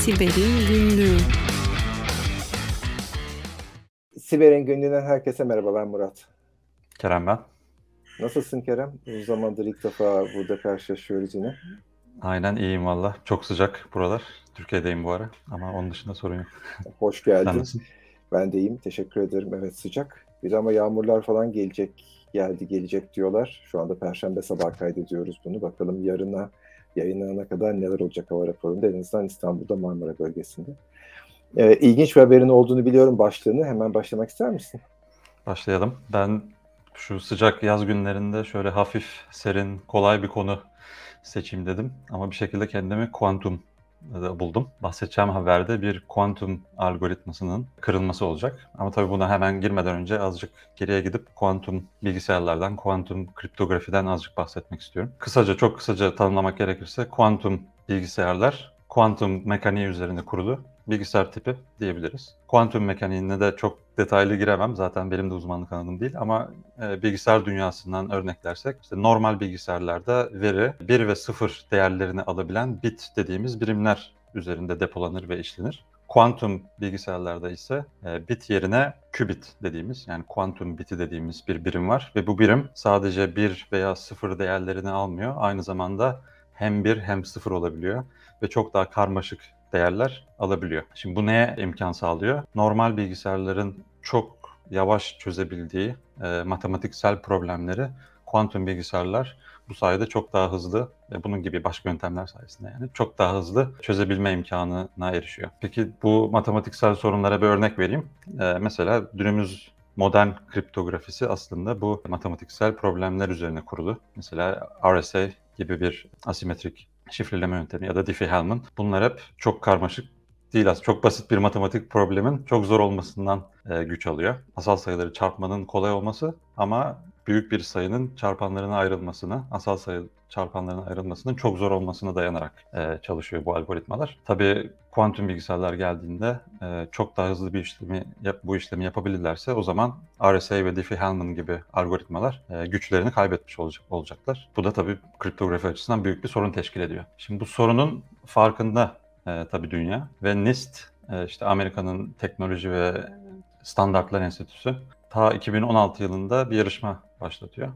Siber'in Günlüğü Siber'in Günlüğü'nden herkese merhaba ben Murat. Kerem ben. Nasılsın Kerem? Uzun zamandır ilk defa burada karşılaşıyoruz yine. Aynen iyiyim valla. Çok sıcak buralar. Türkiye'deyim bu ara ama onun dışında sorun yok. Hoş geldin. Ben de iyiyim. Teşekkür ederim. Evet sıcak. Bir ama yağmurlar falan gelecek, geldi gelecek diyorlar. Şu anda Perşembe sabah kaydediyoruz bunu. Bakalım yarına yayınlanana kadar neler olacak hava raporunda. En azından İstanbul'da Marmara bölgesinde. Ee, ilginç bir haberin olduğunu biliyorum başlığını. Hemen başlamak ister misin? Başlayalım. Ben şu sıcak yaz günlerinde şöyle hafif, serin, kolay bir konu seçeyim dedim. Ama bir şekilde kendimi kuantum buldum. Bahsedeceğim haberde bir kuantum algoritmasının kırılması olacak. Ama tabii buna hemen girmeden önce azıcık geriye gidip kuantum bilgisayarlardan, kuantum kriptografiden azıcık bahsetmek istiyorum. Kısaca, çok kısaca tanımlamak gerekirse kuantum bilgisayarlar kuantum mekaniği üzerine kurulu bilgisayar tipi diyebiliriz. Kuantum mekaniğine de çok detaylı giremem. Zaten benim de uzmanlık alanım değil ama e, bilgisayar dünyasından örneklersek işte normal bilgisayarlarda veri 1 ve 0 değerlerini alabilen bit dediğimiz birimler üzerinde depolanır ve işlenir. Kuantum bilgisayarlarda ise e, bit yerine qubit dediğimiz yani kuantum biti dediğimiz bir birim var ve bu birim sadece 1 veya 0 değerlerini almıyor. Aynı zamanda hem 1 hem 0 olabiliyor ve çok daha karmaşık değerler alabiliyor. Şimdi bu neye imkan sağlıyor? Normal bilgisayarların çok yavaş çözebildiği e, matematiksel problemleri kuantum bilgisayarlar bu sayede çok daha hızlı ve bunun gibi başka yöntemler sayesinde yani çok daha hızlı çözebilme imkanına erişiyor. Peki bu matematiksel sorunlara bir örnek vereyim. Ee, mesela günümüz modern kriptografisi aslında bu matematiksel problemler üzerine kurulu. Mesela RSA gibi bir asimetrik şifreleme yöntemi ya da Diffie-Hellman bunlar hep çok karmaşık değil aslında. Çok basit bir matematik problemin çok zor olmasından e, güç alıyor. Asal sayıları çarpmanın kolay olması ama büyük bir sayının çarpanlarına ayrılmasını, asal sayı çarpanlarına ayrılmasının çok zor olmasına dayanarak e, çalışıyor bu algoritmalar. Tabii kuantum bilgisayarlar geldiğinde e, çok daha hızlı bir işlemi yap, bu işlemi yapabilirlerse o zaman RSA ve Diffie-Hellman gibi algoritmalar e, güçlerini kaybetmiş olacak, olacaklar. Bu da tabii kriptografi açısından büyük bir sorun teşkil ediyor. Şimdi bu sorunun farkında e, tabii dünya ve NIST e, işte Amerika'nın teknoloji ve standartlar enstitüsü ta 2016 yılında bir yarışma başlatıyor.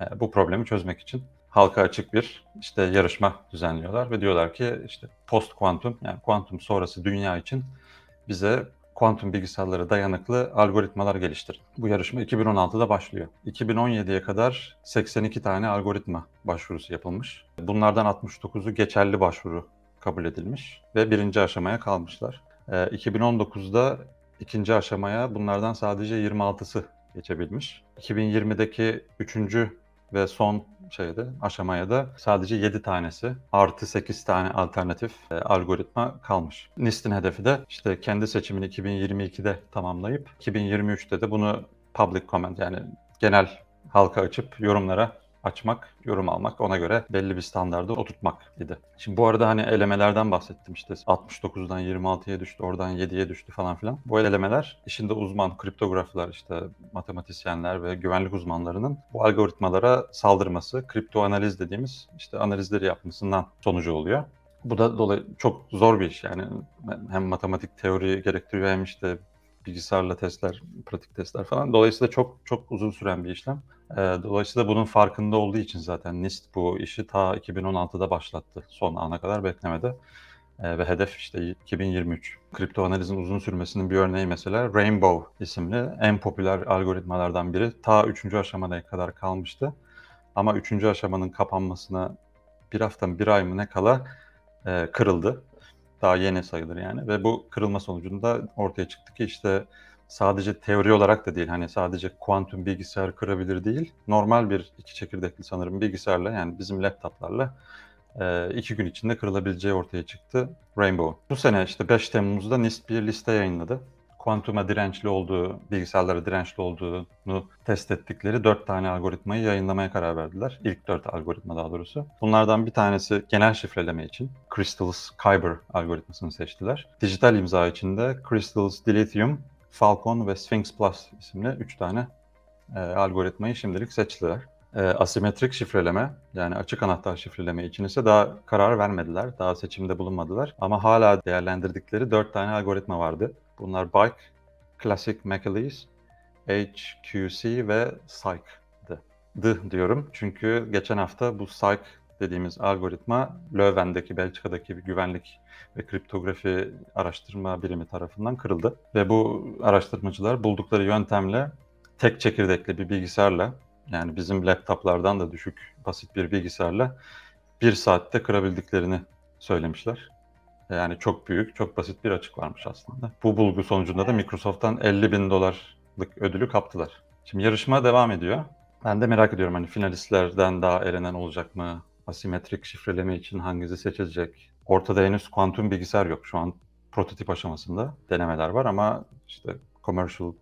E, bu problemi çözmek için halka açık bir işte yarışma düzenliyorlar ve diyorlar ki işte post kuantum yani kuantum sonrası dünya için bize kuantum bilgisayarlara dayanıklı algoritmalar geliştir. Bu yarışma 2016'da başlıyor. 2017'ye kadar 82 tane algoritma başvurusu yapılmış. Bunlardan 69'u geçerli başvuru kabul edilmiş ve birinci aşamaya kalmışlar. 2019'da ikinci aşamaya bunlardan sadece 26'sı geçebilmiş. 2020'deki üçüncü ve son şeyde aşamaya da sadece 7 tanesi artı 8 tane alternatif e, algoritma kalmış. NIST'in hedefi de işte kendi seçimini 2022'de tamamlayıp 2023'te de bunu public comment yani genel halka açıp yorumlara açmak, yorum almak, ona göre belli bir standarda oturtmak idi. Şimdi bu arada hani elemelerden bahsettim işte 69'dan 26'ya düştü, oradan 7'ye düştü falan filan. Bu elemeler işinde uzman kriptograflar işte matematisyenler ve güvenlik uzmanlarının bu algoritmalara saldırması, kripto analiz dediğimiz işte analizleri yapmasından sonucu oluyor. Bu da dolayı çok zor bir iş yani hem matematik teori gerektiriyor hem işte bilgisayarla testler, pratik testler falan. Dolayısıyla çok çok uzun süren bir işlem. Dolayısıyla bunun farkında olduğu için zaten NIST bu işi ta 2016'da başlattı. Son ana kadar beklemedi. Ve hedef işte 2023. Kripto analizin uzun sürmesinin bir örneği mesela Rainbow isimli en popüler algoritmalardan biri. Ta 3. aşamaya kadar kalmıştı. Ama 3. aşamanın kapanmasına bir hafta bir ay mı ne kala kırıldı. Daha yeni sayılır yani. Ve bu kırılma sonucunda ortaya çıktı ki işte sadece teori olarak da değil hani sadece kuantum bilgisayar kırabilir değil. Normal bir iki çekirdekli sanırım bilgisayarla yani bizim laptoplarla e, iki gün içinde kırılabileceği ortaya çıktı Rainbow. Bu sene işte 5 Temmuz'da NIST bir liste yayınladı. Kuantuma dirençli olduğu, bilgisayarlara dirençli olduğunu test ettikleri 4 tane algoritmayı yayınlamaya karar verdiler. İlk 4 algoritma daha doğrusu. Bunlardan bir tanesi genel şifreleme için Crystals Kyber algoritmasını seçtiler. Dijital imza için de Crystals Dilithium Falcon ve Sphinx Plus isimli 3 tane e, algoritmayı şimdilik seçtiler. e, asimetrik şifreleme yani açık anahtar şifreleme için ise daha karar vermediler. Daha seçimde bulunmadılar. Ama hala değerlendirdikleri dört tane algoritma vardı. Bunlar Bike, Classic McAleese, HQC ve Psych'dı. D diyorum çünkü geçen hafta bu Psych dediğimiz algoritma Leuven'deki Belçika'daki bir güvenlik ve kriptografi araştırma birimi tarafından kırıldı. Ve bu araştırmacılar buldukları yöntemle tek çekirdekli bir bilgisayarla yani bizim laptoplardan da düşük basit bir bilgisayarla bir saatte kırabildiklerini söylemişler. Yani çok büyük, çok basit bir açık varmış aslında. Bu bulgu sonucunda da Microsoft'tan 50 bin dolarlık ödülü kaptılar. Şimdi yarışma devam ediyor. Ben de merak ediyorum hani finalistlerden daha elenen olacak mı? Asimetrik şifreleme için hangisi seçilecek? Ortada henüz kuantum bilgisayar yok. Şu an prototip aşamasında denemeler var ama işte commercial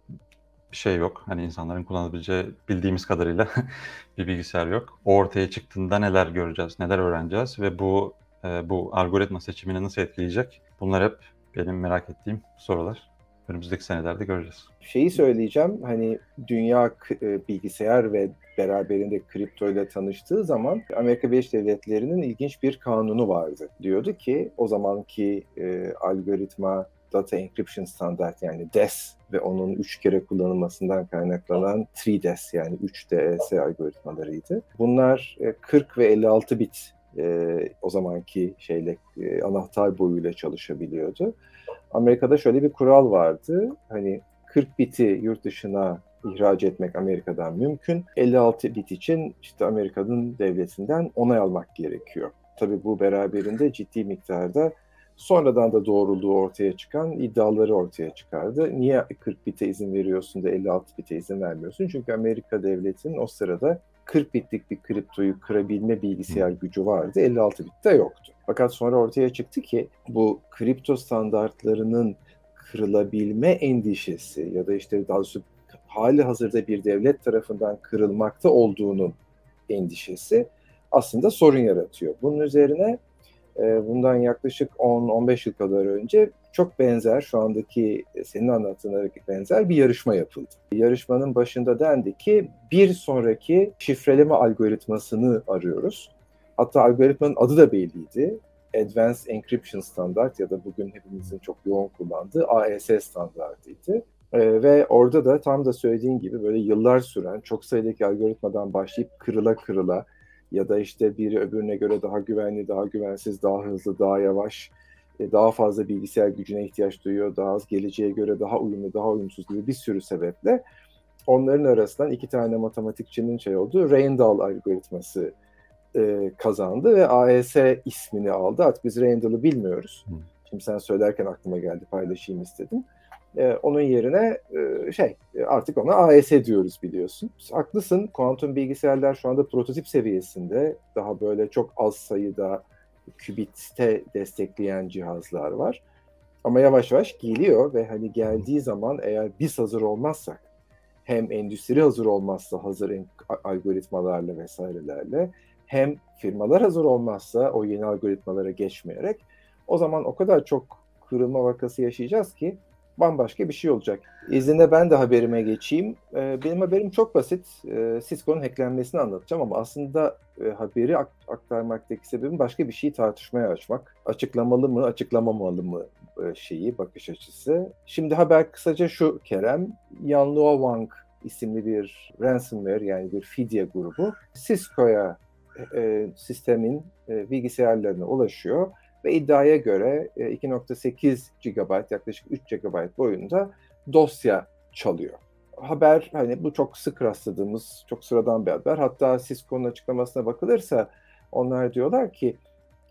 bir şey yok. Hani insanların kullanabileceği bildiğimiz kadarıyla bir bilgisayar yok. O ortaya çıktığında neler göreceğiz, neler öğreneceğiz ve bu e, bu algoritma seçimini nasıl etkileyecek? Bunlar hep benim merak ettiğim sorular. Önümüzdeki senelerde göreceğiz. Şeyi söyleyeceğim hani dünya e, bilgisayar ve beraberinde kripto ile tanıştığı zaman Amerika Birleşik Devletleri'nin ilginç bir kanunu vardı. Diyordu ki o zamanki e, algoritma Data Encryption Standart yani DES ve onun üç kere kullanılmasından kaynaklanan 3DES yani 3DES algoritmalarıydı. Bunlar 40 ve 56 bit e, o zamanki şeyle e, anahtar boyuyla çalışabiliyordu. Amerika'da şöyle bir kural vardı. Hani 40 biti yurt dışına ihraç etmek Amerika'dan mümkün. 56 bit için işte Amerika'nın devletinden onay almak gerekiyor. Tabii bu beraberinde ciddi miktarda sonradan da doğruluğu ortaya çıkan iddiaları ortaya çıkardı. Niye 40 bite izin veriyorsun da 56 bite izin vermiyorsun? Çünkü Amerika devletinin o sırada 40 bitlik bir kriptoyu kırabilme bilgisayar gücü vardı. 56 bitte yoktu. Fakat sonra ortaya çıktı ki bu kripto standartlarının kırılabilme endişesi ya da işte daha doğrusu hali hazırda bir devlet tarafından kırılmakta olduğunun endişesi aslında sorun yaratıyor. Bunun üzerine e, bundan yaklaşık 10-15 yıl kadar önce çok benzer şu andaki e, senin anlattığına benzer bir yarışma yapıldı. Yarışmanın başında dendi ki bir sonraki şifreleme algoritmasını arıyoruz. Hatta algoritmanın adı da belliydi. Advanced Encryption Standard ya da bugün hepimizin çok yoğun kullandığı AES standartıydı. Ee, ve orada da tam da söylediğin gibi böyle yıllar süren çok sayıdaki algoritmadan başlayıp kırıla kırıla ya da işte biri öbürüne göre daha güvenli, daha güvensiz, daha hızlı, daha yavaş, e, daha fazla bilgisayar gücüne ihtiyaç duyuyor, daha az geleceğe göre daha uyumlu, daha uyumsuz gibi bir sürü sebeple onların arasından iki tane matematikçinin şey olduğu Randall algoritması e, kazandı ve AES ismini aldı. Artık biz Randall'ı bilmiyoruz. Şimdi sen söylerken aklıma geldi paylaşayım istedim. E, onun yerine e, şey artık ona AES diyoruz biliyorsun. Haklısın kuantum bilgisayarlar şu anda prototip seviyesinde. Daha böyle çok az sayıda kübitte destekleyen cihazlar var. Ama yavaş yavaş geliyor ve hani geldiği zaman eğer biz hazır olmazsak hem endüstri hazır olmazsa hazır algoritmalarla vesairelerle hem firmalar hazır olmazsa o yeni algoritmalara geçmeyerek o zaman o kadar çok kırılma vakası yaşayacağız ki bambaşka bir şey olacak. İzninle ben de haberime geçeyim. Ee, benim haberim çok basit. Ee, Cisco'nun hacklenmesini anlatacağım ama aslında e, haberi aktarmaktaki sebebim başka bir şeyi tartışmaya açmak. Açıklamalı mı, açıklamamalı mı e, şeyi, bakış açısı. Şimdi haber kısaca şu Kerem. Yanluo Wang isimli bir ransomware yani bir fidye grubu Cisco'ya e, sistemin bilgisayarlarına ulaşıyor ve iddiaya göre 2.8 e, GB yaklaşık 3 GB boyunda dosya çalıyor. Haber hani bu çok sık rastladığımız çok sıradan bir haber. Hatta Cisco'nun açıklamasına bakılırsa onlar diyorlar ki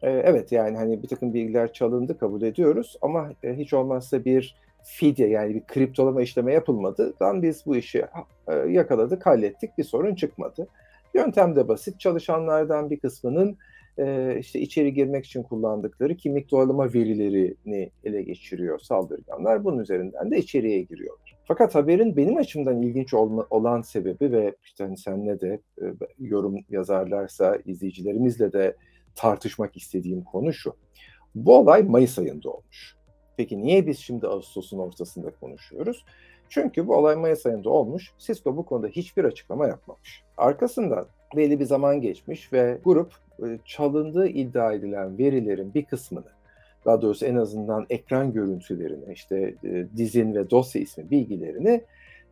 e, evet yani hani bir takım bilgiler çalındı kabul ediyoruz ama e, hiç olmazsa bir fidye yani bir kriptolama işleme yapılmadı. Dan biz bu işi yakaladık, hallettik bir sorun çıkmadı. Yöntem de basit. Çalışanlardan bir kısmının e, işte içeri girmek için kullandıkları kimlik doğrulama verilerini ele geçiriyor saldırganlar. Bunun üzerinden de içeriye giriyorlar. Fakat haberin benim açımdan ilginç olma, olan sebebi ve işte hani senle de e, yorum yazarlarsa izleyicilerimizle de tartışmak istediğim konu şu. Bu olay Mayıs ayında olmuş. Peki niye biz şimdi Ağustos'un ortasında konuşuyoruz? Çünkü bu olay Mayıs ayında olmuş. Cisco bu konuda hiçbir açıklama yapmamış. Arkasından belli bir zaman geçmiş ve grup e, çalındığı iddia edilen verilerin bir kısmını daha doğrusu en azından ekran görüntülerini, işte e, dizin ve dosya ismi bilgilerini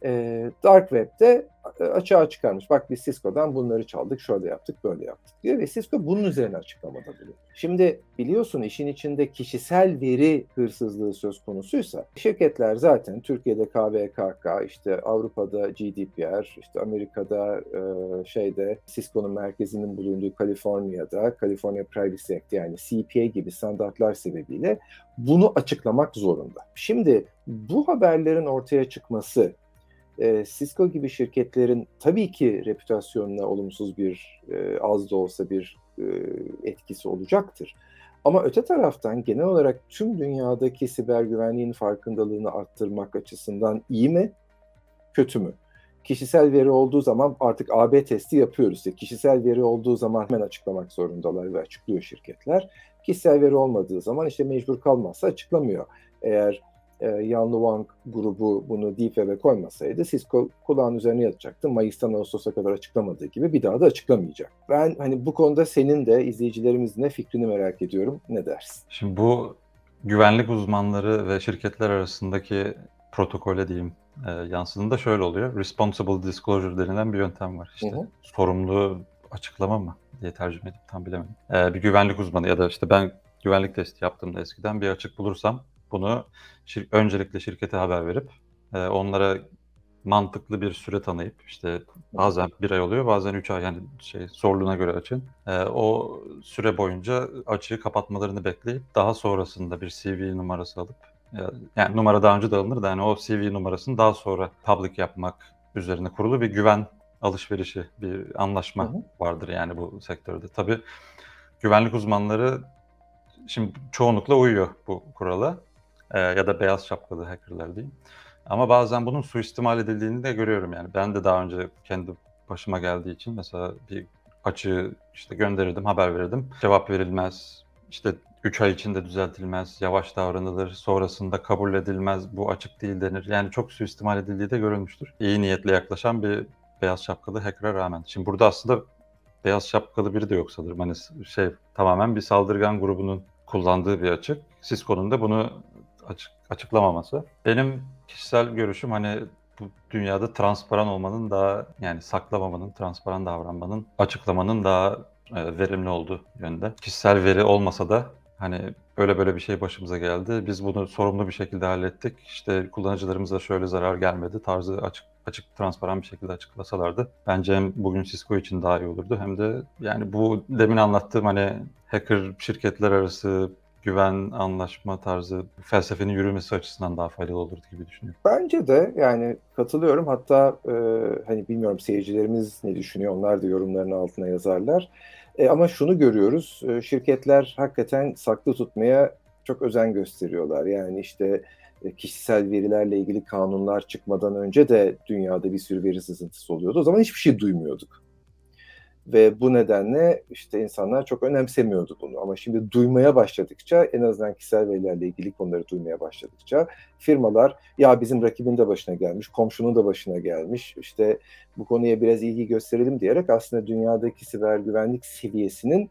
e, Dark Web'de e, açığa çıkarmış. Bak biz Cisco'dan bunları çaldık, şöyle yaptık, böyle yaptık diyor ve Cisco bunun üzerine açıklamada bulunuyor. Şimdi biliyorsun işin içinde kişisel veri hırsızlığı söz konusuysa şirketler zaten Türkiye'de KVKK, işte Avrupa'da GDPR, işte Amerika'da e, şeyde Cisco'nun merkezinin bulunduğu Kaliforniya'da California Privacy Act yani CPA gibi standartlar sebebiyle bunu açıklamak zorunda. Şimdi bu haberlerin ortaya çıkması e, Cisco gibi şirketlerin tabii ki reputasyonuna olumsuz bir e, az da olsa bir e, etkisi olacaktır. Ama öte taraftan genel olarak tüm dünyadaki siber güvenliğin farkındalığını arttırmak açısından iyi mi, kötü mü? Kişisel veri olduğu zaman artık AB testi yapıyoruz. İşte kişisel veri olduğu zaman hemen açıklamak zorundalar ve açıklıyor şirketler. Kişisel veri olmadığı zaman işte mecbur kalmazsa açıklamıyor. Eğer e, Yan Wang grubu bunu Deep Web'e koymasaydı Cisco kulağın üzerine yatacaktı. Mayıs'tan Ağustos'a kadar açıklamadığı gibi bir daha da açıklamayacak. Ben hani bu konuda senin de izleyicilerimizin de fikrini merak ediyorum. Ne dersin? Şimdi bu güvenlik uzmanları ve şirketler arasındaki protokole diyeyim e, yansıdığında şöyle oluyor. Responsible disclosure denilen bir yöntem var. İşte Hı hı. sorumlu açıklama mı diye tercüme edip tam bilemedim. E, bir güvenlik uzmanı ya da işte ben güvenlik testi yaptığımda eskiden bir açık bulursam bunu şir- öncelikle şirkete haber verip e, onlara mantıklı bir süre tanıyıp işte bazen bir ay oluyor bazen üç ay yani şey zorluğuna göre açın. E, o süre boyunca açığı kapatmalarını bekleyip daha sonrasında bir CV numarası alıp ya- yani numara daha önce de alınır da yani o CV numarasını daha sonra public yapmak üzerine kurulu bir güven alışverişi, bir anlaşma Hı hı. vardır yani bu sektörde. Tabii güvenlik uzmanları şimdi çoğunlukla uyuyor bu kurala Ee, ya da beyaz şapkalı hackerlar diyeyim. Ama bazen bunun suistimal edildiğini de görüyorum yani. Ben de daha önce kendi başıma geldiği için mesela bir açığı işte gönderirdim, haber verirdim. Cevap verilmez, işte 3 ay içinde düzeltilmez, yavaş davranılır, sonrasında kabul edilmez, bu açık değil denir. Yani çok suistimal edildiği de görülmüştür. İyi niyetle yaklaşan bir beyaz şapkalı hacker'a rağmen. Şimdi burada aslında beyaz şapkalı biri de yok sanırım. Hani şey tamamen bir saldırgan grubunun kullandığı bir açık. Cisco'nun da bunu açık, açıklamaması. Benim kişisel görüşüm hani bu dünyada transparan olmanın daha yani saklamamanın, transparan davranmanın, açıklamanın daha e, verimli olduğu yönde. Kişisel veri olmasa da hani böyle böyle bir şey başımıza geldi. Biz bunu sorumlu bir şekilde hallettik. İşte kullanıcılarımıza şöyle zarar gelmedi tarzı açık açık transparan bir şekilde açıklasalardı bence hem bugün Cisco için daha iyi olurdu hem de yani bu demin anlattığım hani hacker şirketler arası güven anlaşma tarzı felsefenin yürümesi açısından daha faydalı olurdu gibi düşünüyorum. Bence de yani katılıyorum. Hatta e, hani bilmiyorum seyircilerimiz ne düşünüyor. Onlar da yorumların altına yazarlar. E, ama şunu görüyoruz. E, şirketler hakikaten saklı tutmaya çok özen gösteriyorlar. Yani işte e, kişisel verilerle ilgili kanunlar çıkmadan önce de dünyada bir sürü veri sızıntısı oluyordu. O zaman hiçbir şey duymuyorduk. Ve bu nedenle işte insanlar çok önemsemiyordu bunu. Ama şimdi duymaya başladıkça en azından kişisel verilerle ilgili konuları duymaya başladıkça firmalar ya bizim rakibin de başına gelmiş, komşunun da başına gelmiş işte bu konuya biraz ilgi gösterelim diyerek aslında dünyadaki siber güvenlik seviyesinin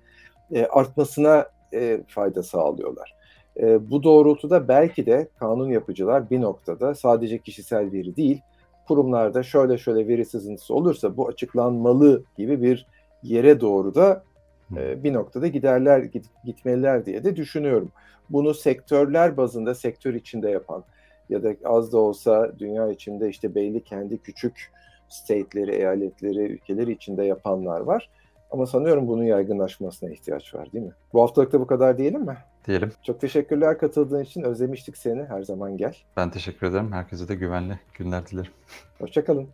e, artmasına e, fayda sağlıyorlar. E, bu doğrultuda belki de kanun yapıcılar bir noktada sadece kişisel veri değil kurumlarda şöyle şöyle veri sızıntısı olursa bu açıklanmalı gibi bir yere doğru da bir noktada giderler git, gitmeliler diye de düşünüyorum. Bunu sektörler bazında sektör içinde yapan ya da az da olsa dünya içinde işte belli kendi küçük state'leri, eyaletleri, ülkeleri içinde yapanlar var. Ama sanıyorum bunun yaygınlaşmasına ihtiyaç var değil mi? Bu haftalıkta bu kadar diyelim mi? Diyelim. Çok teşekkürler katıldığın için. Özlemiştik seni. Her zaman gel. Ben teşekkür ederim. Herkese de güvenli günler dilerim. Hoşçakalın.